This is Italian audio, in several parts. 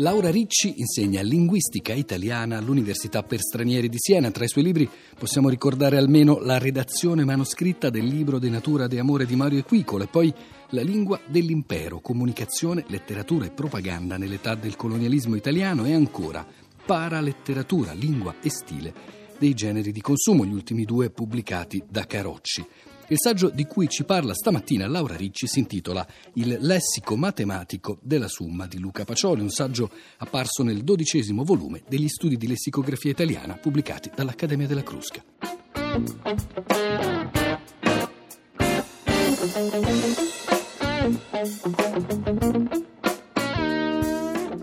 Laura Ricci insegna linguistica italiana all'Università per stranieri di Siena. Tra i suoi libri possiamo ricordare almeno la redazione manoscritta del libro De Natura de Amore di Mario Equicolo e poi La lingua dell'impero, comunicazione, letteratura e propaganda nell'età del colonialismo italiano e ancora paraletteratura, lingua e stile dei generi di consumo, gli ultimi due pubblicati da Carocci. Il saggio di cui ci parla stamattina Laura Ricci si intitola Il lessico matematico della Summa di Luca Pacioli, un saggio apparso nel dodicesimo volume degli studi di lessicografia italiana pubblicati dall'Accademia della Crusca.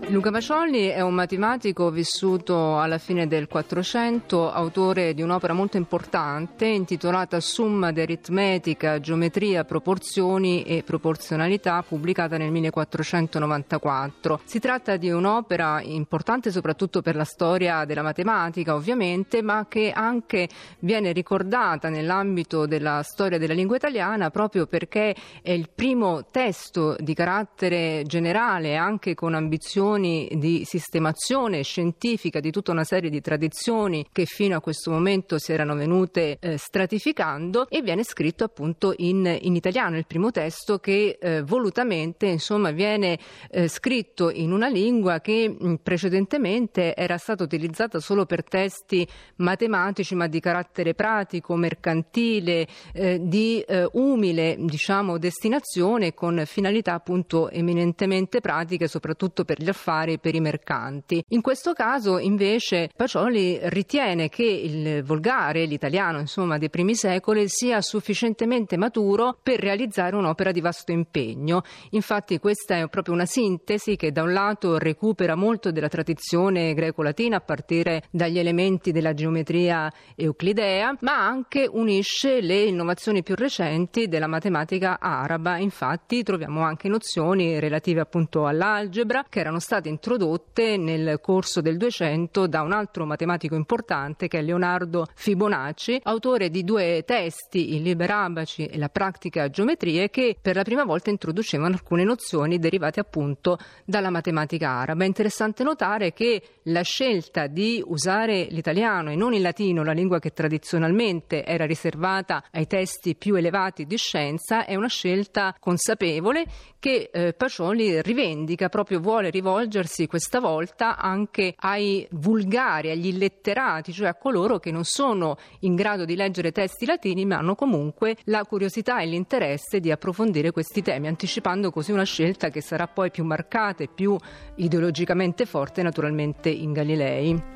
Luca Pacioli è un matematico vissuto alla fine del Quattrocento, autore di un'opera molto importante intitolata Summa di aritmetica, geometria, proporzioni e proporzionalità, pubblicata nel 1494. Si tratta di un'opera importante soprattutto per la storia della matematica, ovviamente, ma che anche viene ricordata nell'ambito della storia della lingua italiana proprio perché è il primo testo di carattere generale, anche con ambizioni di sistemazione scientifica di tutta una serie di tradizioni che fino a questo momento si erano venute eh, stratificando e viene scritto appunto in, in italiano, il primo testo che eh, volutamente insomma viene eh, scritto in una lingua che mh, precedentemente era stata utilizzata solo per testi matematici ma di carattere pratico, mercantile, eh, di eh, umile diciamo destinazione con finalità appunto eminentemente pratiche soprattutto per gli affari affari per i mercanti. In questo caso invece Pacioli ritiene che il volgare, l'italiano insomma dei primi secoli, sia sufficientemente maturo per realizzare un'opera di vasto impegno. Infatti questa è proprio una sintesi che da un lato recupera molto della tradizione greco-latina a partire dagli elementi della geometria euclidea, ma anche unisce le innovazioni più recenti della matematica araba. Infatti troviamo anche nozioni relative appunto all'algebra che erano state state introdotte nel corso del 200 da un altro matematico importante che è Leonardo Fibonacci, autore di due testi, il Liber Abaci e la Practica Geometrie, che per la prima volta introducevano alcune nozioni derivate appunto dalla matematica araba. È interessante notare che la scelta di usare l'italiano e non il latino, la lingua che tradizionalmente era riservata ai testi più elevati di scienza, è una scelta consapevole che eh, Pacioli rivendica, proprio vuole rivolgere rivolgersi questa volta anche ai vulgari, agli illetterati, cioè a coloro che non sono in grado di leggere testi latini ma hanno comunque la curiosità e l'interesse di approfondire questi temi, anticipando così una scelta che sarà poi più marcata e più ideologicamente forte naturalmente in Galilei.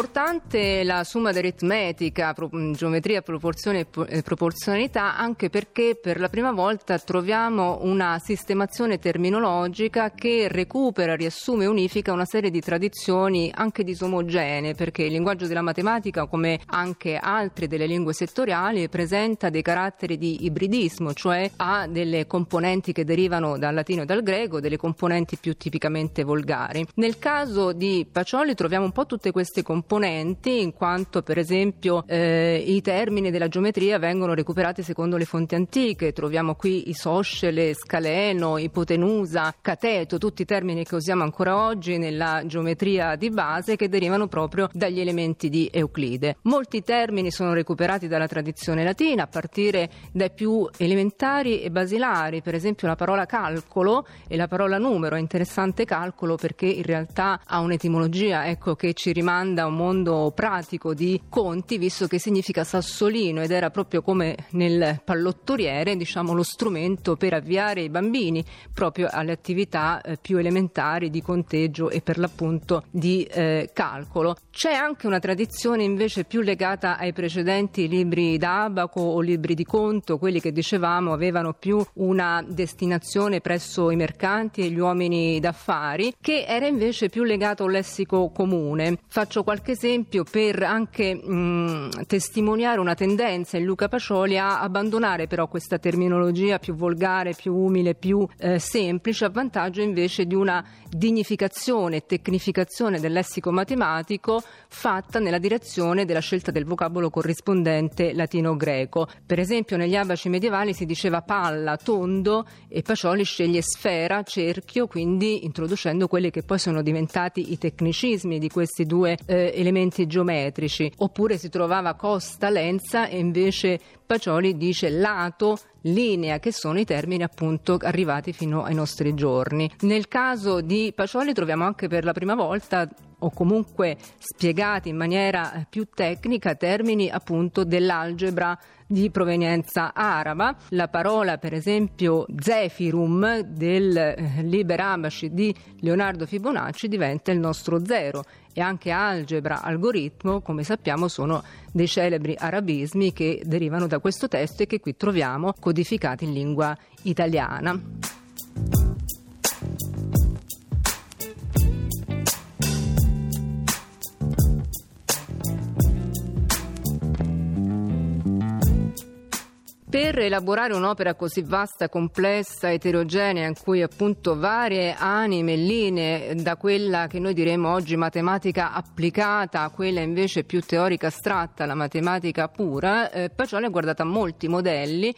Importante la somma d'aritmetica, pro, mm, geometria, proporzione e proporzionalità anche perché per la prima volta troviamo una sistemazione terminologica che recupera, riassume e unifica una serie di tradizioni anche disomogenee perché il linguaggio della matematica come anche altre delle lingue settoriali presenta dei caratteri di ibridismo, cioè ha delle componenti che derivano dal latino e dal greco, delle componenti più tipicamente volgari. Nel caso di Pacioli troviamo un po' tutte queste componenti, in quanto per esempio eh, i termini della geometria vengono recuperati secondo le fonti antiche. Troviamo qui isoscele, scaleno, ipotenusa, cateto, tutti i termini che usiamo ancora oggi nella geometria di base che derivano proprio dagli elementi di Euclide. Molti termini sono recuperati dalla tradizione latina, a partire dai più elementari e basilari, per esempio la parola calcolo e la parola numero. È interessante calcolo perché in realtà ha un'etimologia ecco, che ci rimanda da un mondo pratico di conti, visto che significa sassolino ed era proprio come nel pallottoriere, diciamo, lo strumento per avviare i bambini proprio alle attività eh, più elementari di conteggio e per l'appunto di eh, calcolo. C'è anche una tradizione invece più legata ai precedenti libri d'abaco o libri di conto, quelli che dicevamo avevano più una destinazione presso i mercanti e gli uomini d'affari, che era invece più legato a un lessico comune. Faccio qualche esempio per anche mh, testimoniare una tendenza in Luca Pacioli a abbandonare però questa terminologia più volgare, più umile, più eh, semplice, a vantaggio invece di una dignificazione e tecnificazione del lessico matematico fatta nella direzione della scelta del vocabolo corrispondente latino-greco. Per esempio negli abaci medievali si diceva palla, tondo e Pacioli sceglie sfera, cerchio, quindi introducendo quelli che poi sono diventati i tecnicismi di questi due eh, elementi geometrici. Oppure si trovava costa, lenza e invece Pacioli dice lato, linea, che sono i termini appunto arrivati fino ai nostri giorni. Nel caso di Pacioli troviamo anche per la prima volta o comunque spiegati in maniera più tecnica termini appunto dell'algebra di provenienza araba. La parola, per esempio, Zefirum del eh, Liber Abaci di Leonardo Fibonacci diventa il nostro zero e anche algebra, algoritmo, come sappiamo, sono dei celebri arabismi che derivano da questo testo e che qui troviamo codificati in lingua italiana. Per elaborare un'opera così vasta, complessa, eterogenea, in cui appunto varie anime, linee, da quella che noi diremmo oggi matematica applicata a quella invece più teorica astratta, la matematica pura, eh, Pacioli ha guardato a molti modelli,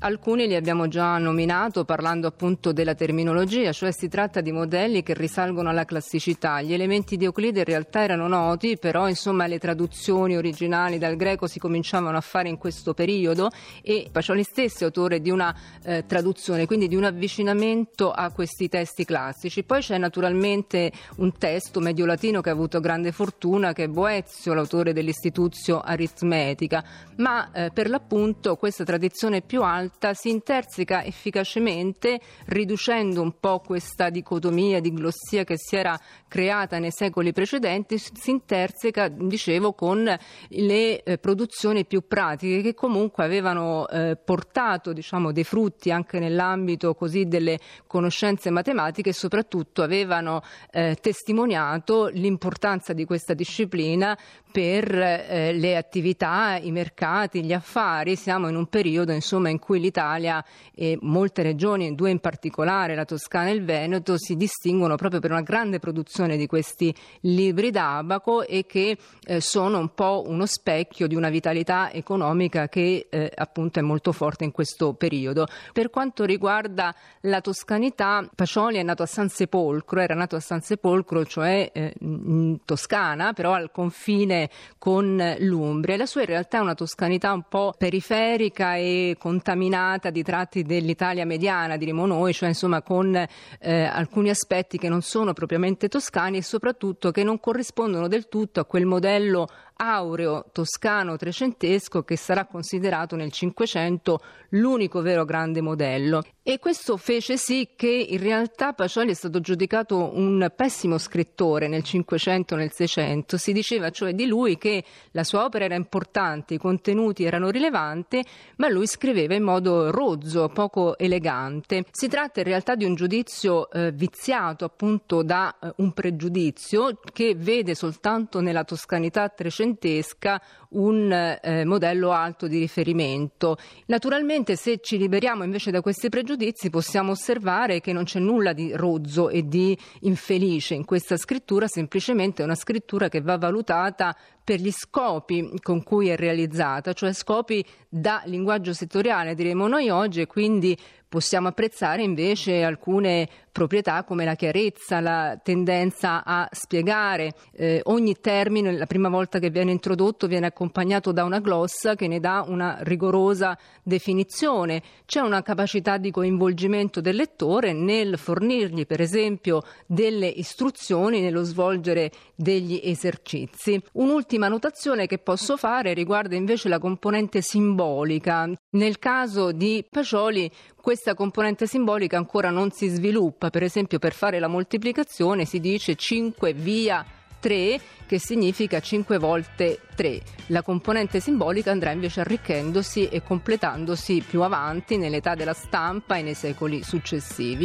alcuni li abbiamo già nominato parlando appunto della terminologia, cioè si tratta di modelli che risalgono alla classicità. Gli elementi di Euclide in realtà erano noti, però insomma le traduzioni originali dal greco si cominciavano a fare in questo periodo e Pacioli stesso è autore di una eh, traduzione, quindi di un avvicinamento a questi testi classici. Poi c'è naturalmente un testo medio-latino che ha avuto grande fortuna, che è Boezio, l'autore dell'Istituzio Aritmetica, ma eh, per l'appunto questa tradizione più alta si interseca efficacemente riducendo un po' questa dicotomia di glossia che si era creata nei secoli precedenti, si interseca, dicevo, con le eh, produzioni più pratiche che comunque avevano eh, portato diciamo, dei frutti anche nell'ambito così delle conoscenze matematiche e soprattutto avevano eh, testimoniato l'importanza di questa disciplina per eh, le attività, i mercati, gli affari. Siamo in un periodo insomma, in cui l'Italia e molte regioni, due in particolare, la Toscana e il Veneto, si distinguono proprio per una grande produzione di questi libri d'abaco e che eh, sono un po' uno specchio di una vitalità economica che eh, appunto è molto forte in questo periodo. Per quanto riguarda la toscanità, Pacioli è nato a San Sepolcro, era nato a San Sepolcro, cioè eh, in Toscana, però al confine con l'Umbria. La sua in realtà è una toscanità un po' periferica e contaminata di tratti dell'Italia mediana, diremo noi, cioè insomma con eh, alcuni aspetti che non sono propriamente toscani e soprattutto che non corrispondono del tutto a quel modello aureo toscano trecentesco che sarà considerato nel Cinquecento l'unico vero grande modello. E questo fece sì che in realtà Pacioli è stato giudicato un pessimo scrittore nel Cinquecento e nel Seicento. Si diceva cioè di lui che la sua opera era importante, i contenuti erano rilevanti, ma lui scriveva in modo rozzo, poco elegante. Si tratta in realtà di un giudizio eh, viziato appunto da eh, un pregiudizio che vede soltanto nella toscanità trecentesca un eh, modello alto di riferimento. Naturalmente se ci liberiamo invece da questi pregiudizi possiamo osservare che non c'è nulla di rozzo e di infelice in questa scrittura, semplicemente è una scrittura che va valutata per gli scopi con cui è realizzata, cioè scopi da linguaggio settoriale, diremo noi oggi, e quindi possiamo apprezzare invece alcune proprietà come la chiarezza, la tendenza a spiegare eh, ogni termine, la prima volta che viene introdotto viene accompagnato da una glossa che ne dà una rigorosa definizione, c'è una capacità di coinvolgimento del lettore nel fornirgli per esempio delle istruzioni nello svolgere degli esercizi. Un'ultima notazione che posso fare riguarda invece la componente simbolica. Nel caso di Pacioli questa componente simbolica ancora non si sviluppa, per esempio per fare la moltiplicazione si dice 5 via 3 che significa 5 volte 3. La componente simbolica andrà invece arricchendosi e completandosi più avanti nell'età della stampa e nei secoli successivi.